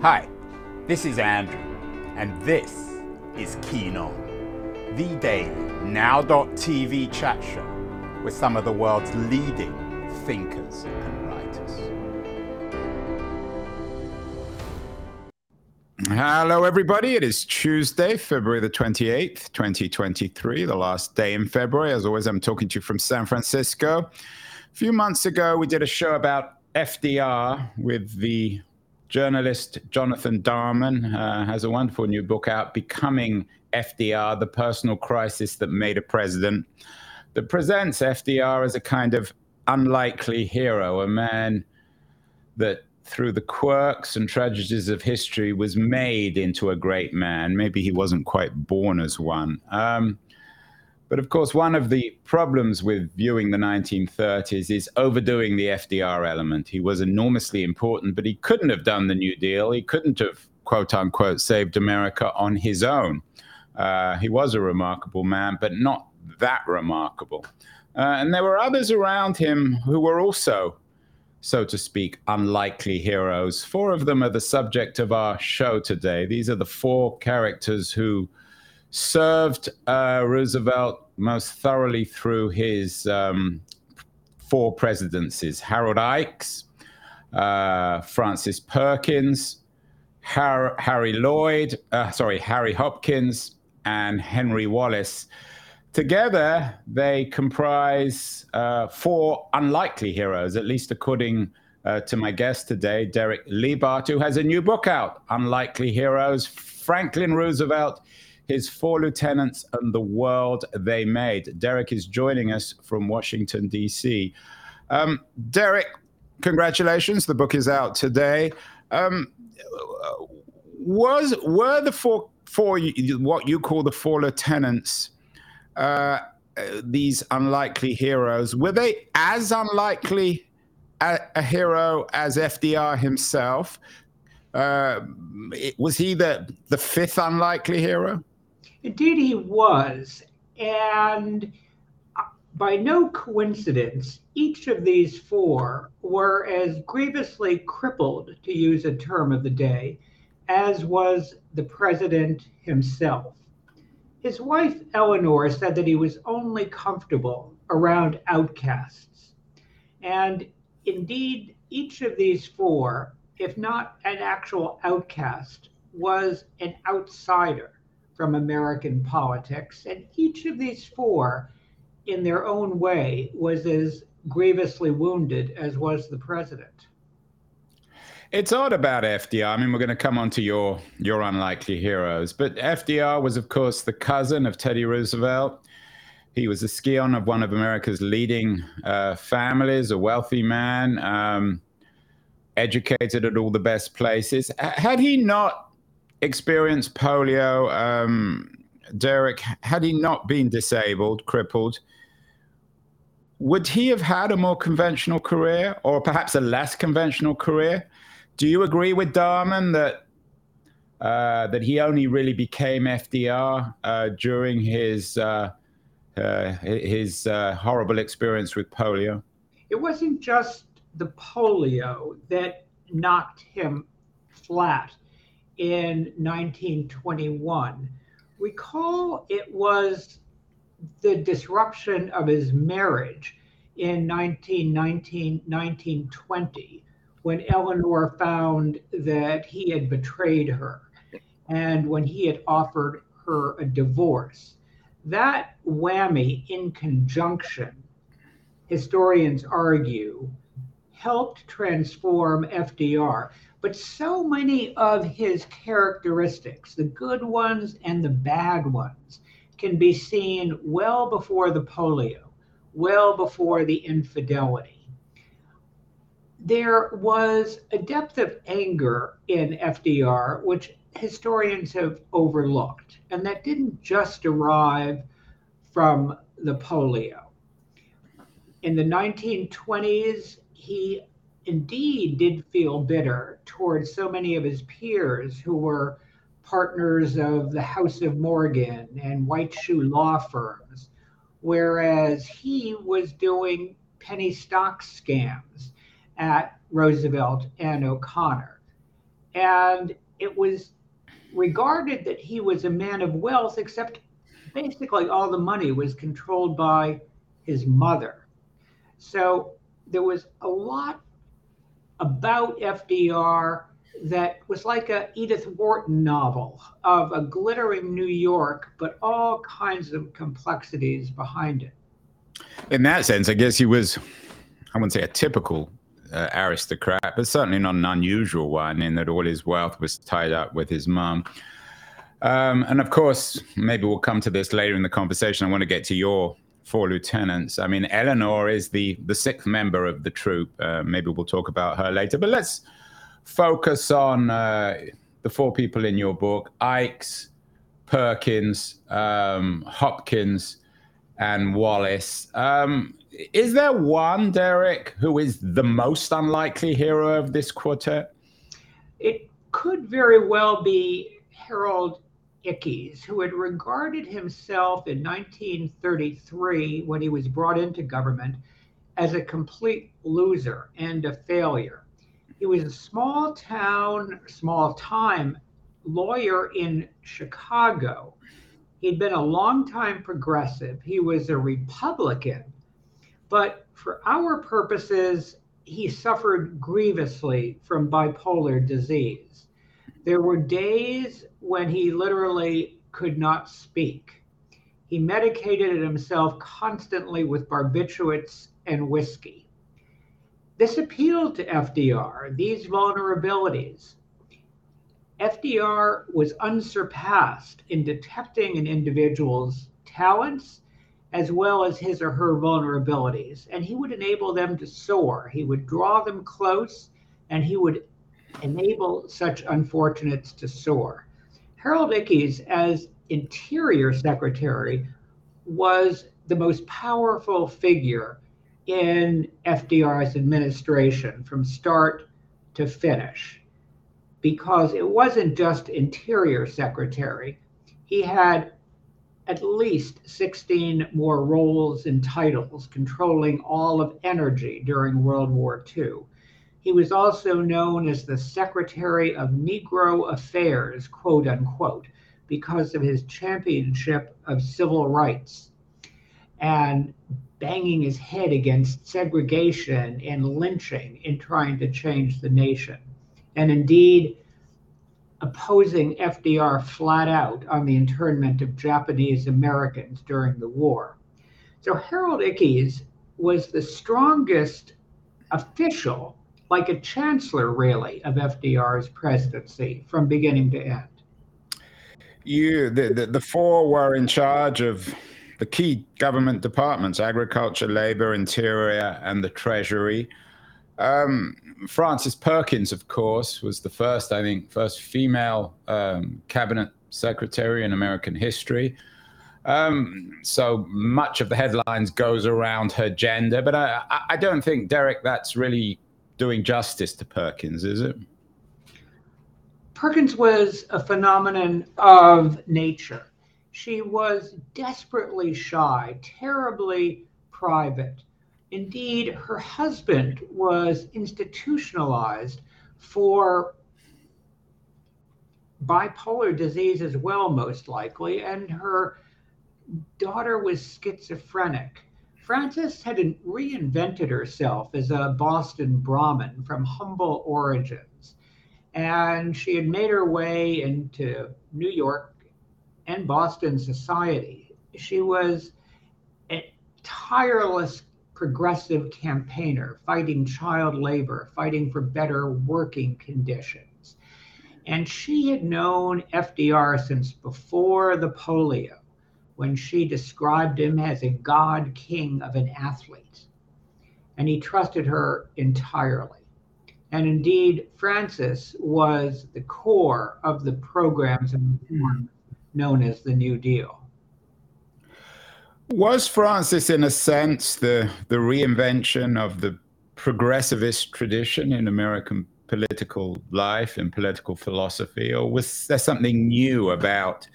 Hi, this is Andrew, and this is Keen On, the daily now.tv chat show with some of the world's leading thinkers and writers. Hello, everybody. It is Tuesday, February the 28th, 2023, the last day in February. As always, I'm talking to you from San Francisco. A few months ago, we did a show about FDR with the journalist Jonathan Darman. Uh, has a wonderful new book out, Becoming FDR, The Personal Crisis That Made a President, that presents FDR as a kind of unlikely hero, a man that through the quirks and tragedies of history was made into a great man. Maybe he wasn't quite born as one. Um, but of course, one of the problems with viewing the 1930s is overdoing the FDR element. He was enormously important, but he couldn't have done the New Deal. He couldn't have, quote unquote, saved America on his own. Uh, he was a remarkable man, but not that remarkable. Uh, and there were others around him who were also, so to speak, unlikely heroes. Four of them are the subject of our show today. These are the four characters who served uh, Roosevelt most thoroughly through his um, four presidencies Harold Ickes, uh, Frances Perkins, Har- Harry Lloyd, uh, sorry, Harry Hopkins, and Henry Wallace. Together, they comprise uh, four unlikely heroes, at least according uh, to my guest today, Derek Leebaert, who has a new book out, Unlikely Heroes Franklin Roosevelt his four lieutenants and the world they made. Derek is joining us from Washington, D.C. Um, Derek, congratulations. The book is out today. Um, was were the four four what you call the four lieutenants uh, these unlikely heroes were they as unlikely a, a hero as FDR himself? Uh, was he the the fifth unlikely hero? Indeed, he was. And uh, by no coincidence, each of these four were as grievously crippled, to use a term of the day, as was the president himself. His wife, Eleanor, said that he was only comfortable around outcasts. And indeed, each of these four, if not an actual outcast, was an outsider from American politics. And each of these four, in their own way, was as grievously wounded as was the president. It's odd about FDR. I mean, we're going to come on to your your unlikely heroes, but FDR was, of course, the cousin of Teddy Roosevelt. He was a scion of one of America's leading uh, families, a wealthy man, um, educated at all the best places. Had he not experienced polio, um, Derek, had he not been disabled, crippled, would he have had a more conventional career or perhaps a less conventional career? Do you agree with Darman that uh, that he only really became FDR uh, during his uh, uh his uh, horrible experience with polio? It wasn't just the polio that knocked him flat in 1921. Recall it was the disruption of his marriage in 1919 1920 when Eleanor found that he had betrayed her and when he had offered her a divorce. That whammy in conjunction, historians argue, helped transform FDR. But so many of his characteristics, the good ones and the bad ones, can be seen well before the polio, well before the infidelity. There was a depth of anger in FDR, which historians have overlooked, and that didn't just arrive from the polio. In the 1920s, he indeed did feel bitter towards so many of his peers who were partners of the House of Morgan and White Shoe law firms, whereas he was doing penny stock scams at Roosevelt and O'Connor. And it was regarded that he was a man of wealth, except basically all the money was controlled by his mother. So there was a lot about FDR that was like a Edith Wharton novel of a glittering New York, but all kinds of complexities behind it. In that sense, I guess he was, I wouldn't say a typical uh, aristocrat, but certainly not an unusual one in that all his wealth was tied up with his mum. Um, and of course, maybe we'll come to this later in the conversation. I want to get to your four lieutenants. I mean, Eleanor is the the sixth member of the troop. Uh, maybe we'll talk about her later. But let's focus on uh, the four people in your book: Ickes, Perkins, um, Hopkins, and Wallace. Um, is there one, Derek, who is the most unlikely hero of this quartet? It could very well be Harold Ickes, who had regarded himself in 1933, when he was brought into government, as a complete loser and a failure. He was a small town, small time lawyer in Chicago. He'd been a long-time progressive. He was a Republican but for our purposes, he suffered grievously from bipolar disease. There were days when he literally could not speak. He medicated himself constantly with barbiturates and whiskey. This appealed to FDR, these vulnerabilities. FDR was unsurpassed in detecting an individual's talents as well as his or her vulnerabilities. And he would enable them to soar. He would draw them close and he would enable such unfortunates to soar. Harold Ickes, as Interior Secretary, was the most powerful figure in FDR's administration from start to finish because it wasn't just Interior Secretary. He had at least 16 more roles and titles controlling all of energy during World War II. He was also known as the Secretary of Negro Affairs, quote unquote, because of his championship of civil rights and banging his head against segregation and lynching in trying to change the nation. And indeed, opposing FDR flat out on the internment of Japanese Americans during the war. So Harold Ickes was the strongest official, like a chancellor really, of FDR's presidency from beginning to end. You, the, the, the four were in charge of the key government departments agriculture, labor, interior, and the treasury. Um, Frances Perkins, of course, was the first, I think, first female um, cabinet secretary in American history. Um, so much of the headlines goes around her gender, but I, I don't think, Derek, that's really doing justice to Perkins, is it? Perkins was a phenomenon of nature. She was desperately shy, terribly private. Indeed, her husband was institutionalized for bipolar disease as well, most likely, and her daughter was schizophrenic. Frances had reinvented herself as a Boston Brahmin from humble origins, and she had made her way into New York and Boston society. She was a tireless progressive campaigner, fighting child labor, fighting for better working conditions. And she had known FDR since before the polio, when she described him as a god king of an athlete. And he trusted her entirely. And indeed, Frances was the core of the programs known as the New Deal. Was Frances, in a sense, the, the reinvention of the progressivist tradition in American political life and political philosophy, or was there something new about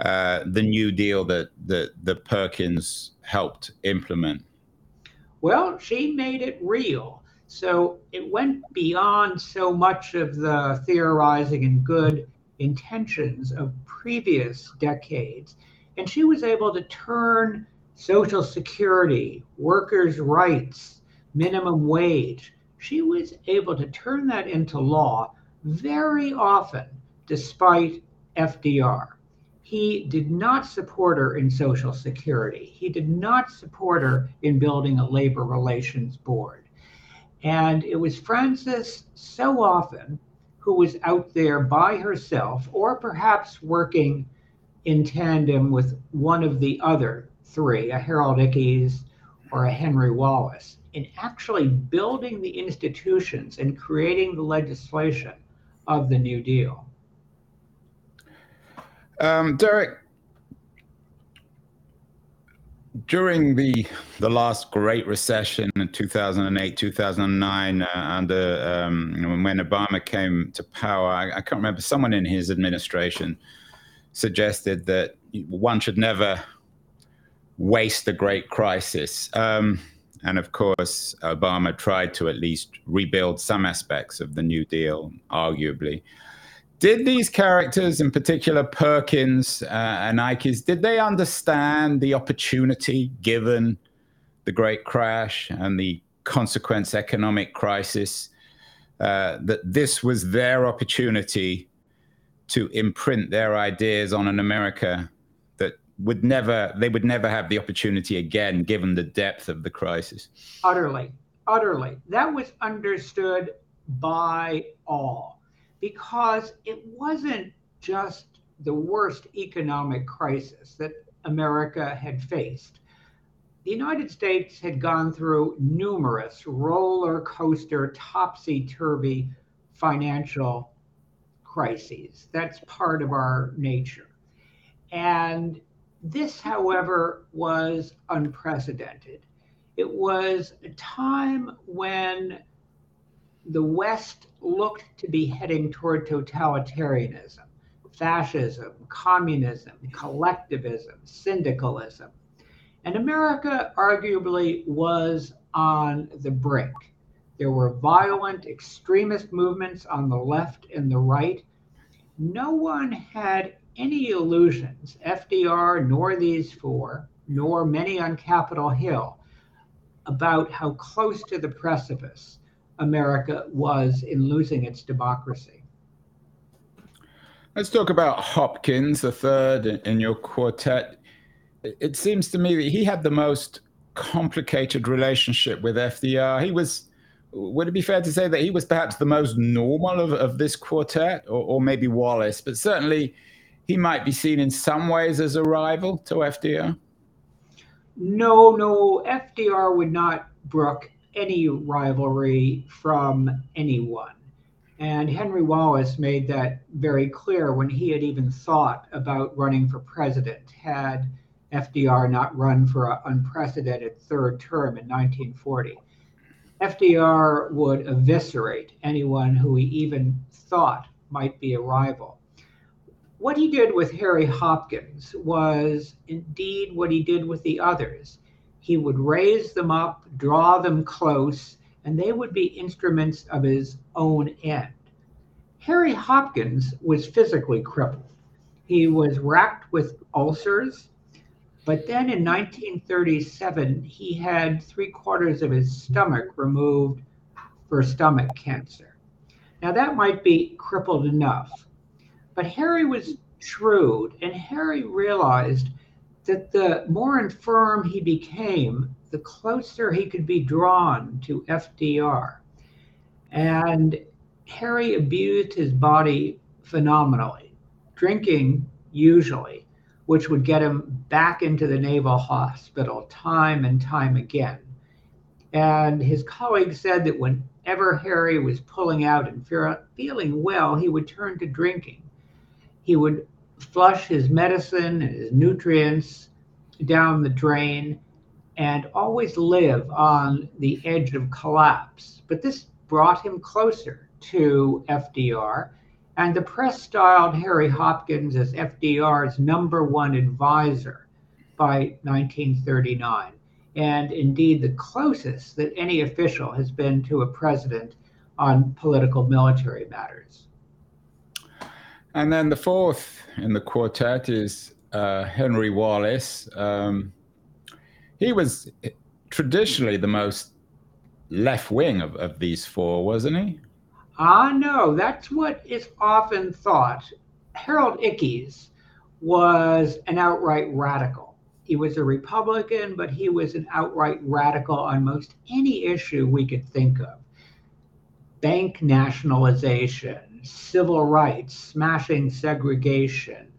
uh, the New Deal that, that, that Perkins helped implement? Well, she made it real. So it went beyond so much of the theorizing and good intentions of previous decades. And she was able to turn Social Security, workers' rights, minimum wage, she was able to turn that into law very often, despite FDR. He did not support her in Social Security. He did not support her in building a labor relations board. And it was Frances so often who was out there by herself, or perhaps working in tandem with one of the other three, a Harold Ickes or a Henry Wallace, in actually building the institutions and creating the legislation of the New Deal. Um, Derek, during the the last Great Recession in 2008, 2009, uh, under um, when Obama came to power, I, I, can't remember. Someone in his administration suggested that one should never waste a great crisis. Um, and of course, Obama tried to at least rebuild some aspects of the New Deal, arguably. Did these characters, in particular Perkins uh, and Ickes, did they understand the opportunity given the Great Crash and the consequence economic crisis? Uh, that this was their opportunity to imprint their ideas on an America that would never they would never have the opportunity again given the depth of the crisis? Utterly. Utterly. That was understood by all because it wasn't just the worst economic crisis that america had faced. The united states had gone through numerous roller coaster topsy-turvy financial crises. That's part of our nature. And this, however, was unprecedented. It was a time when the West looked to be heading toward totalitarianism, fascism, communism, collectivism, syndicalism. And America arguably was on the brink. There were violent extremist movements on the left and the right. No one had any illusions, FDR nor these four, nor many on Capitol Hill, about how close to the precipice America was in losing its democracy. Let's talk about Hopkins, the third in your quartet. It seems to me that he had the most complicated relationship with FDR. He was, would it be fair to say that he was perhaps the most normal of, of this quartet, or, or maybe Wallace, but certainly he might be seen in some ways as a rival to FDR? No, no. FDR would not brook any rivalry from anyone. And Henry Wallace made that very clear when he had even thought about running for president, had FDR not run for an unprecedented third term in 1940. FDR would eviscerate anyone who he even thought might be a rival what he did with Harry Hopkins was indeed what he did with the others. He would raise them up, draw them close, and they would be instruments of his own end. Harry Hopkins was physically crippled. He was racked with ulcers, but then in 1937, he had three quarters of his stomach removed for stomach cancer. Now, that might be crippled enough but Harry was shrewd, and Harry realized that the more infirm he became, the closer he could be drawn to FDR. And Harry abused his body phenomenally, drinking usually, which would get him back into the Naval Hospital time and time again. And his colleagues said that whenever Harry was pulling out and feeling well, he would turn to drinking he would flush his medicine and his nutrients down the drain and always live on the edge of collapse. But this brought him closer to FDR, and the press styled Harry Hopkins as FDR's number one advisor by 1939. and indeed the closest that any official has been to a president on political military matters. And then the fourth in the quartet is uh, Henry Wallace. Um, he was traditionally the most left wing of, of these four, wasn't he? Ah, no, that's what is often thought. Harold Ickes was an outright radical. He was a Republican, but he was an outright radical on most any issue we could think of bank nationalization, civil rights, smashing segregation.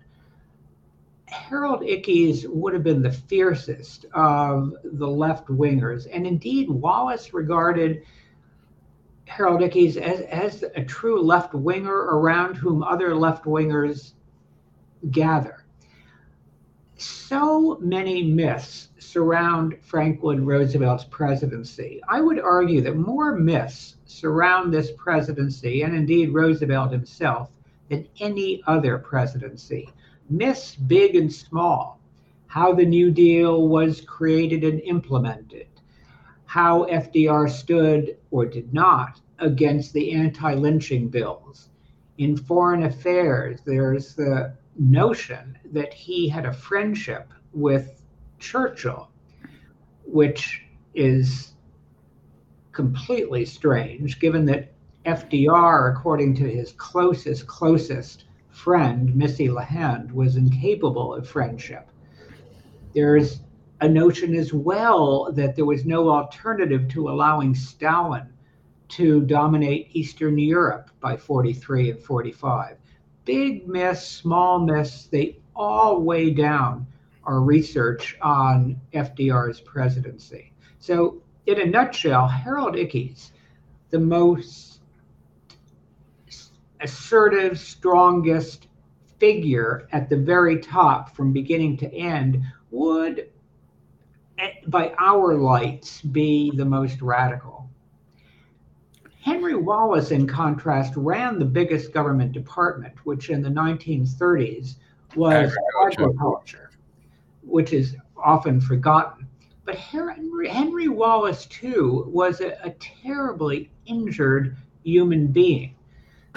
Harold Ickes would have been the fiercest of the left wingers. And indeed, Wallace regarded Harold Ickes as, as a true left winger around whom other left wingers gather. So many myths surround Franklin Roosevelt's presidency. I would argue that more myths surround this presidency, and indeed Roosevelt himself, than any other presidency. Miss big and small. How the New Deal was created and implemented, how FDR stood or did not against the anti lynching bills. In foreign affairs, there's the notion that he had a friendship with Churchill, which is completely strange given that FDR, according to his closest, closest friend, Missy LeHand, was incapable of friendship. There's a notion as well that there was no alternative to allowing Stalin to dominate Eastern Europe by 43 and 45. Big myths, small myths, they all weigh down our research on FDR's presidency. So, in a nutshell, Harold Ickes, the most assertive, strongest figure at the very top from beginning to end, would, eh, by our lights, be the most radical. Henry Wallace, in contrast, ran the biggest government department, which in the 1930s was agriculture, agriculture which is often forgotten. But Henry, Henry Wallace, too, was a, a terribly injured human being.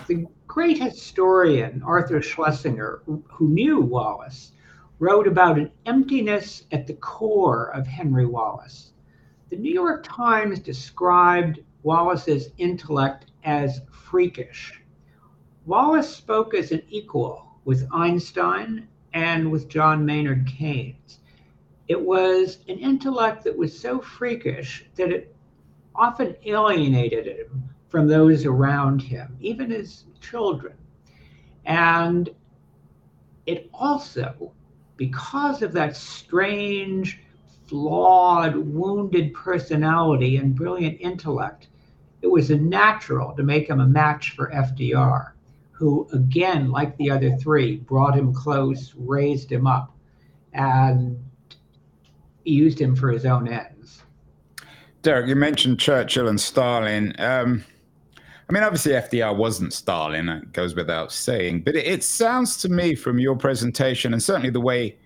The great historian Arthur Schlesinger, who knew Wallace, wrote about an emptiness at the core of Henry Wallace. The New York Times described Wallace's intellect as freakish. Wallace spoke as an equal with Einstein and with John Maynard Keynes. It was an intellect that was so freakish that it often alienated him from those around him, even his children. And it also, because of that strange, flawed, wounded personality and brilliant intellect, it was a natural to make him a match for FDR, who, again, like the other three, brought him close, raised him up, and used him for his own ends. Derek, you mentioned Churchill and Stalin. Um, I mean, obviously, FDR wasn't Stalin, that goes without saying, but it, it sounds to me from your presentation and certainly the way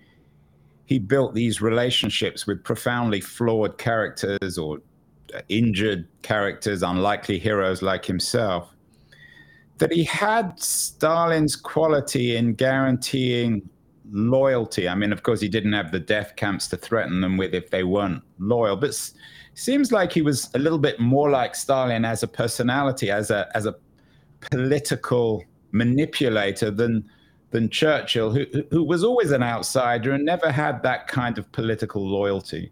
he built these relationships with profoundly flawed characters or injured characters, unlikely heroes like himself, that he had Stalin's quality in guaranteeing loyalty. I mean, of course, he didn't have the death camps to threaten them with if they weren't loyal, but seems like he was a little bit more like Stalin as a personality, as a as a political manipulator than than Churchill, who who was always an outsider and never had that kind of political loyalty.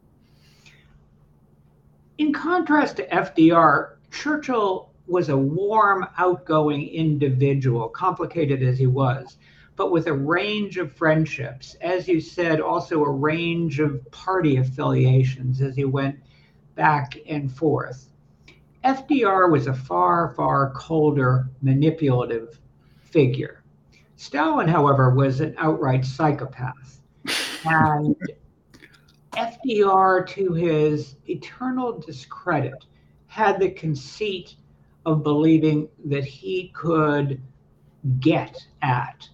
In contrast to FDR, Churchill was a warm, outgoing individual, complicated as he was, but with a range of friendships. As you said, also a range of party affiliations as he went back and forth. FDR was a far, far colder, manipulative figure. Stalin, however, was an outright psychopath. And FDR, to his eternal discredit, had the conceit of believing that he could get at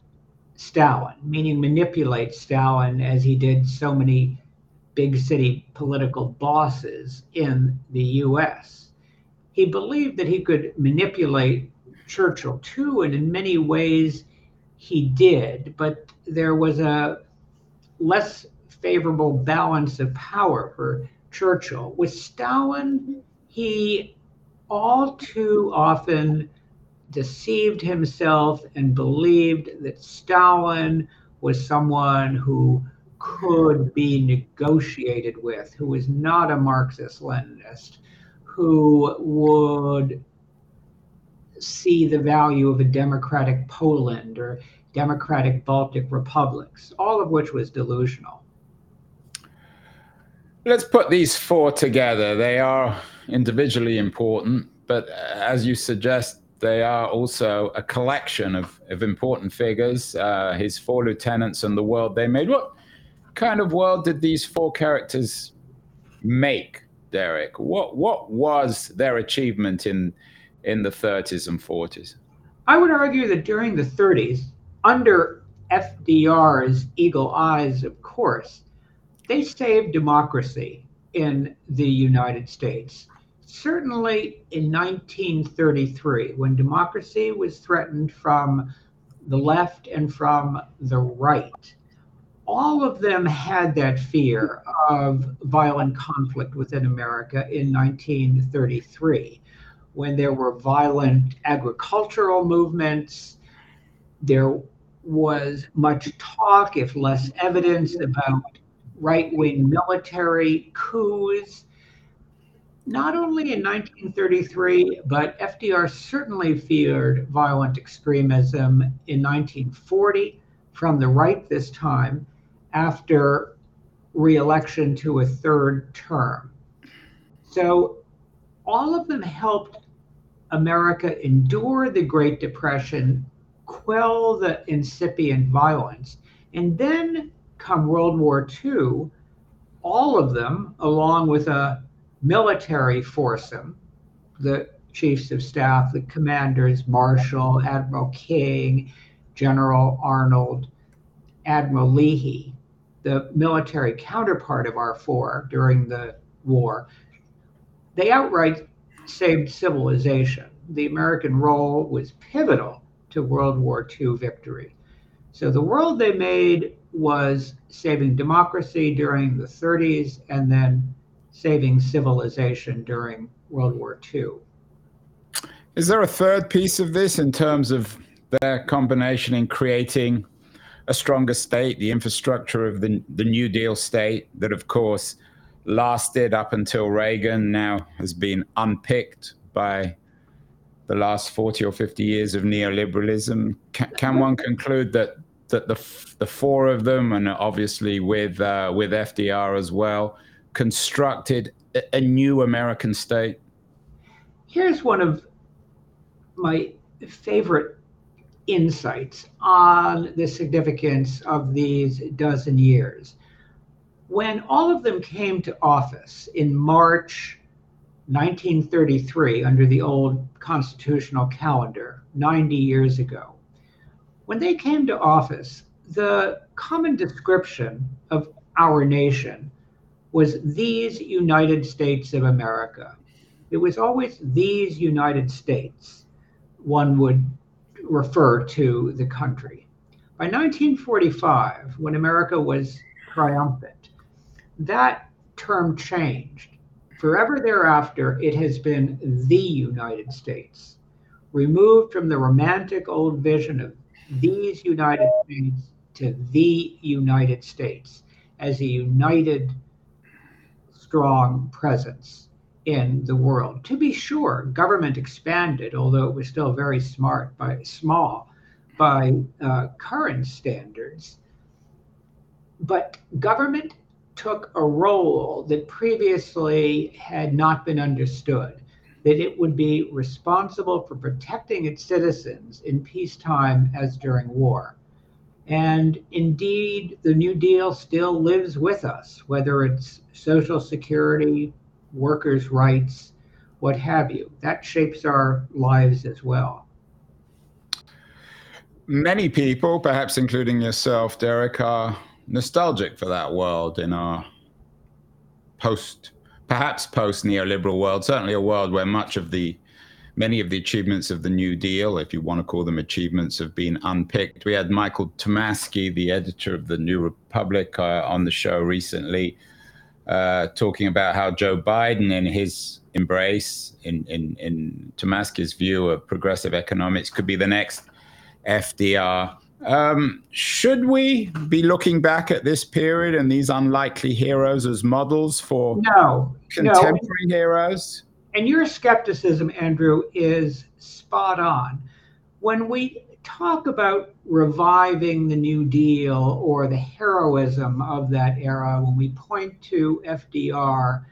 Stalin, meaning manipulate Stalin as he did so many big city political bosses in the US. He believed that he could manipulate Churchill too, and in many ways he did, but there was a less favorable balance of power for Churchill. With Stalin, he all too often deceived himself and believed that Stalin was someone who could be negotiated with, who was not a Marxist Leninist, who would see the value of a democratic Poland or democratic Baltic republics, all of which was delusional. Let's put these four together. They are individually important, but as you suggest, they are also a collection of, of important figures, uh, his four lieutenants and the world they made. What kind of world did these four characters make, Derek? What what was their achievement in in the 30s and 40s? I would argue that during the 30s, under FDR's eagle eyes, of course, they saved democracy in the United States. Certainly in 1933, when democracy was threatened from the left and from the right, all of them had that fear of violent conflict within America in 1933 when there were violent agricultural movements. There was much talk, if less evidence, about right wing military coups. Not only in 1933, but FDR certainly feared violent extremism in 1940 from the right this time after reelection to a third term. So all of them helped America endure the Great Depression, quell the incipient violence, and then come World War II, all of them, along with a military foursome, the chiefs of staff, the commanders, Marshall, Admiral King, General Arnold, Admiral Leahy, the military counterpart of our four during the war, they outright saved civilization. The American role was pivotal to World War II victory. So the world they made was saving democracy during the 30s and then saving civilization during World War II. Is there a third piece of this in terms of their combination in creating a stronger state, the infrastructure of the, the New Deal state that, of course, lasted up until Reagan, now has been unpicked by the last 40 or 50 years of neoliberalism. Can, can one conclude that that the the four of them, and obviously with uh, with FDR as well, constructed a, new American state? Here's one of my favorite insights on the significance of these dozen years when all of them came to office in March 1933 under the old constitutional calendar, 90 years ago, when they came to office, the common description of our nation was these United States of America. It was always these United States, one would refer to the country. By 1945, when America was triumphant, that term changed. Forever thereafter, it has been the United States, removed from the romantic old vision of these United States to the United States as a united, strong presence in the world. To be sure, government expanded, although it was still very smart by small by uh, current standards. But government took a role that previously had not been understood, that it would be responsible for protecting its citizens in peacetime as during war. And indeed, the New Deal still lives with us, whether it's Social Security, workers' rights, what have you. That shapes our lives as well. Many people, perhaps including yourself, Derek, are nostalgic for that world in our post, perhaps post neoliberal world, certainly a world where much of the many of the achievements of the New Deal, if you want to call them achievements, have been unpicked. We had Michael Tomasky, the editor of the New Republic, uh, on the show recently, uh, talking about how Joe Biden, in his embrace, in, in, in Tomasky's view of progressive economics, could be the next FDR. Um, should we be looking back at this period and these unlikely heroes as models for no, contemporary no. heroes? And your skepticism, Andrew, is spot on. When we talk about reviving the New Deal or the heroism of that era, when we point to FDR,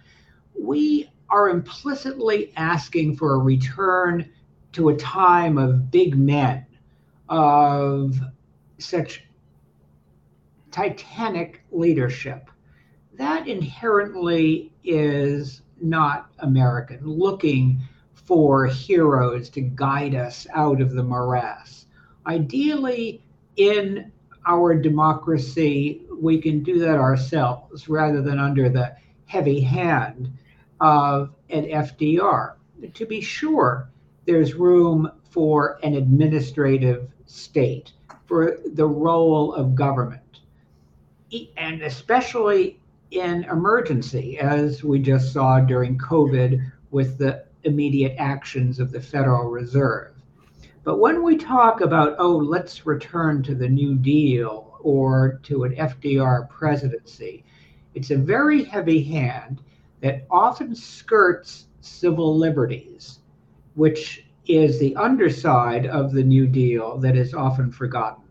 we are implicitly asking for a return to a time of big men, of such titanic leadership. That inherently is not American, looking for heroes to guide us out of the morass. Ideally, in our democracy, we can do that ourselves rather than under the heavy hand of an FDR. To be sure, there's room for an administrative state, for the role of government, and especially in emergency, as we just saw during COVID with the immediate actions of the Federal Reserve. But when we talk about, oh, let's return to the New Deal or to an FDR presidency, it's a very heavy hand that often skirts civil liberties, which is the underside of the New Deal that is often forgotten.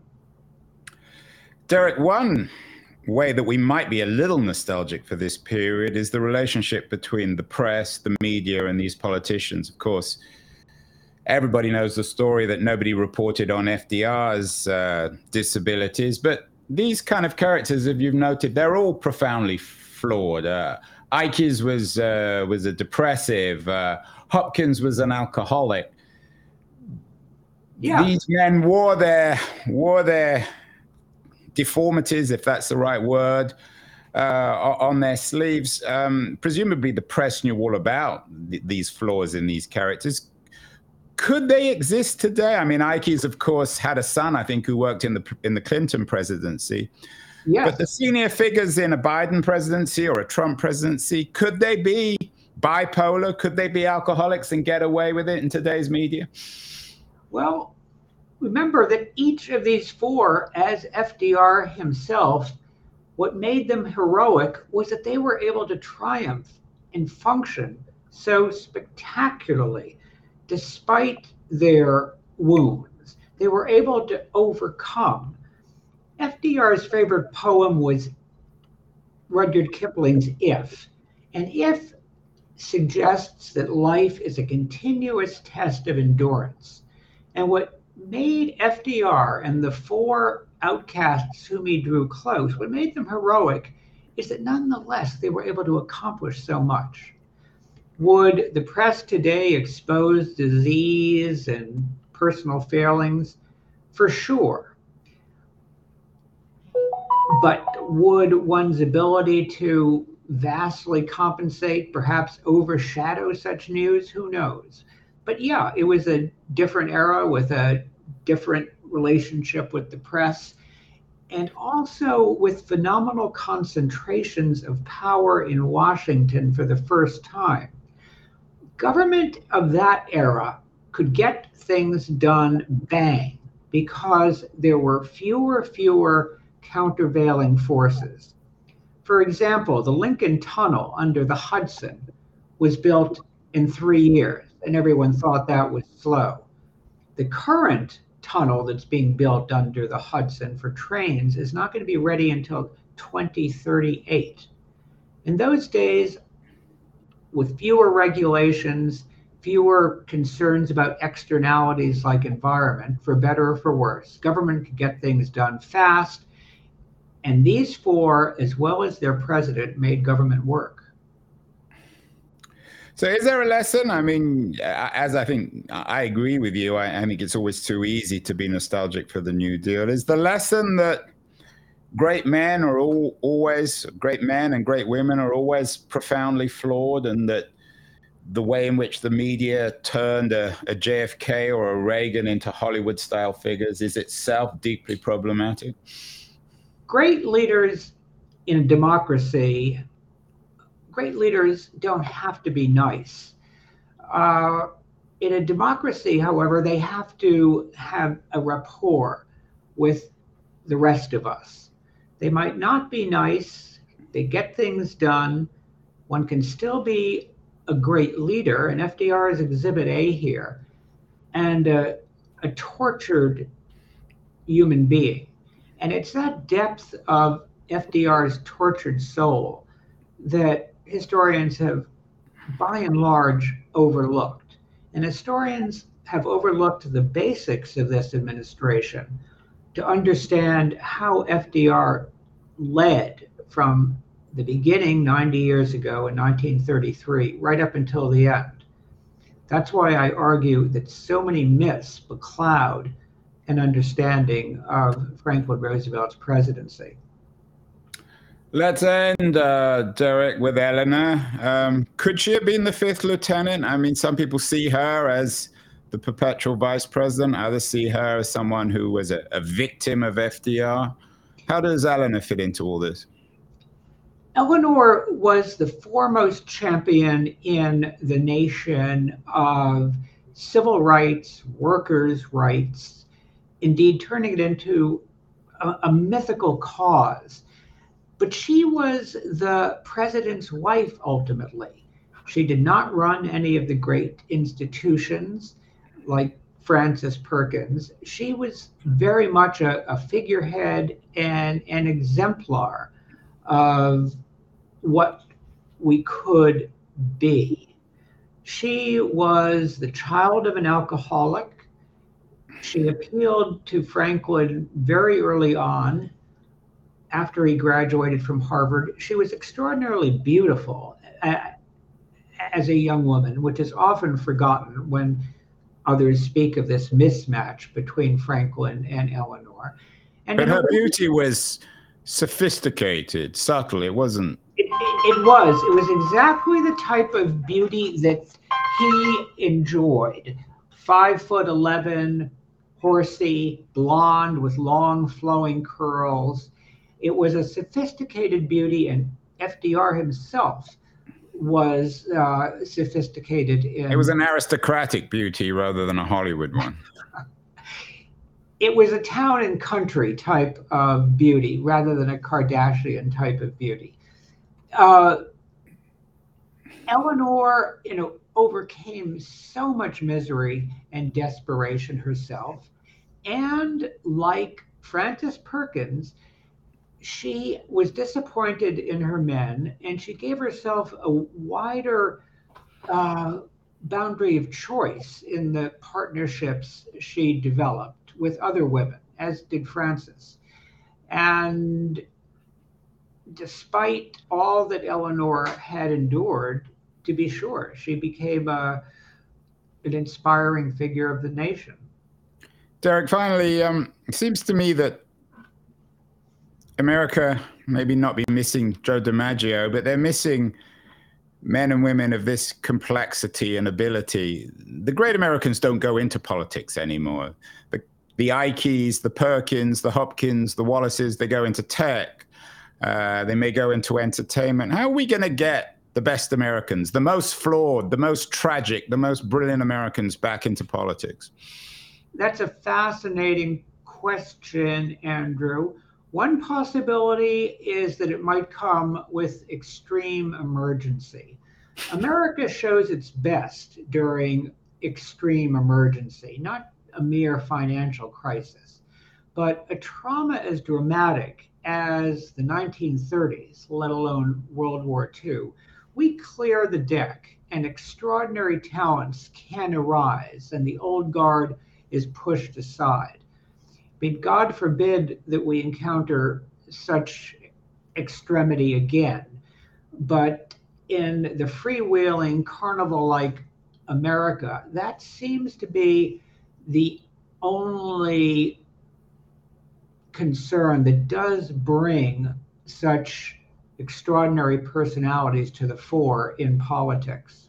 Derek, one way that we might be a little nostalgic for this period is the relationship between the press, the media, and these politicians. Of course, everybody knows the story that nobody reported on FDR's uh, disabilities, but these kind of characters, if you've noted, they're all profoundly flawed. Uh, Ickes was uh, was a depressive. Uh, Hopkins was an alcoholic. Yeah. These men wore their wore their deformities, if that's the right word, uh, on their sleeves. Um, presumably, the press knew all about th- these flaws in these characters. Could they exist today? I mean, Ickes, of course, had a son, I think, who worked in the in the Clinton presidency. Yes. But the senior figures in a Biden presidency or a Trump presidency, could they be bipolar? Could they be alcoholics and get away with it in today's media? Well, remember that each of these four, as FDR himself, what made them heroic was that they were able to triumph and function so spectacularly despite their wounds. They were able to overcome. FDR's favorite poem was Rudyard Kipling's If. And If suggests that life is a continuous test of endurance. And what made FDR and the four outcasts whom he drew close, what made them heroic is that nonetheless they were able to accomplish so much. Would the press today expose disease and personal failings? For sure. But would one's ability to vastly compensate perhaps overshadow such news? Who knows? But yeah, it was a different era with a different relationship with the press, and also with phenomenal concentrations of power in Washington for the first time. Government of that era could get things done bang because there were fewer, fewer countervailing forces. For example, the Lincoln Tunnel under the Hudson was built in three years, and everyone thought that was slow. The current tunnel that's being built under the Hudson for trains is not going to be ready until 2038. In those days, with fewer regulations, fewer concerns about externalities like environment, for better or for worse, government could get things done fast. And these four, as well as their president, made government work. So, is there a lesson? I mean, as I think I agree with you, I, I, think it's always too easy to be nostalgic for the New Deal. Is the lesson that great men are all, always great men and great women are always profoundly flawed, and that the way in which the media turned a, a JFK or a Reagan into Hollywood style figures is itself deeply problematic? Great leaders in a democracy, great leaders don't have to be nice. Uh, in a democracy, however, they have to have a rapport with the rest of us. They might not be nice, they get things done. One can still be a great leader, and FDR is exhibit A here, and a, a tortured human being. And it's that depth of FDR's tortured soul that historians have, by and large, overlooked. And historians have overlooked the basics of this administration to understand how FDR led from the beginning 90 years ago in 1933 right up until the end. That's why I argue that so many myths becloud an understanding of Franklin Roosevelt's presidency. Let's end, uh, Derek, with Eleanor. Um, could she have been the fifth lieutenant? I mean, some people see her as the perpetual vice president, others see her as someone who was a, a victim of FDR. How does Eleanor fit into all this? Eleanor was the foremost champion in the nation of civil rights, workers' rights, indeed turning it into a, a, mythical cause. But she was the president's wife ultimately. She did not run any of the great institutions like Frances Perkins, she was very much a, a figurehead and an exemplar of what we could be. She was the child of an alcoholic. She appealed to Franklin very early on after he graduated from Harvard. She was extraordinarily beautiful uh, as a young woman, which is often forgotten when Others speak of this mismatch between Franklin and Eleanor. And but her beauty was sophisticated, subtle. It wasn't. It, it, it was. It was exactly the type of beauty that he enjoyed. Five foot eleven, horsey, blonde with long flowing curls. It was a sophisticated beauty, and FDR himself was uh, sophisticated. In, it was an aristocratic beauty rather than a Hollywood one. it was a town and country type of beauty rather than a Kardashian type of beauty. Uh, Eleanor, you know, overcame so much misery and desperation herself, and like Frances Perkins, she was disappointed in her men and she gave herself a wider uh, boundary of choice in the partnerships she developed with other women, as did Frances. And despite all that Eleanor had endured, to be sure, she became a, an inspiring figure of the nation. Derek, finally, um, it seems to me that America maybe not be missing Joe DiMaggio, but they're missing men and women of this complexity and ability. The great Americans don't go into politics anymore. The, the Ickes, the Perkins, the Hopkins, the Wallaces, they go into tech. Uh, they may go into entertainment. How are we going to get the best Americans, the most flawed, the most tragic, the most brilliant Americans back into politics? That's a fascinating question, Andrew. One possibility is that it might come with extreme emergency. America shows its best during extreme emergency, not a mere financial crisis, but a trauma as dramatic as the 1930s, let alone World War II. We clear the deck and extraordinary talents can arise, and the old guard is pushed aside mean, God forbid that we encounter such extremity again. But in the freewheeling, carnival like America, that seems to be the only concern that does bring such extraordinary personalities to the fore in politics.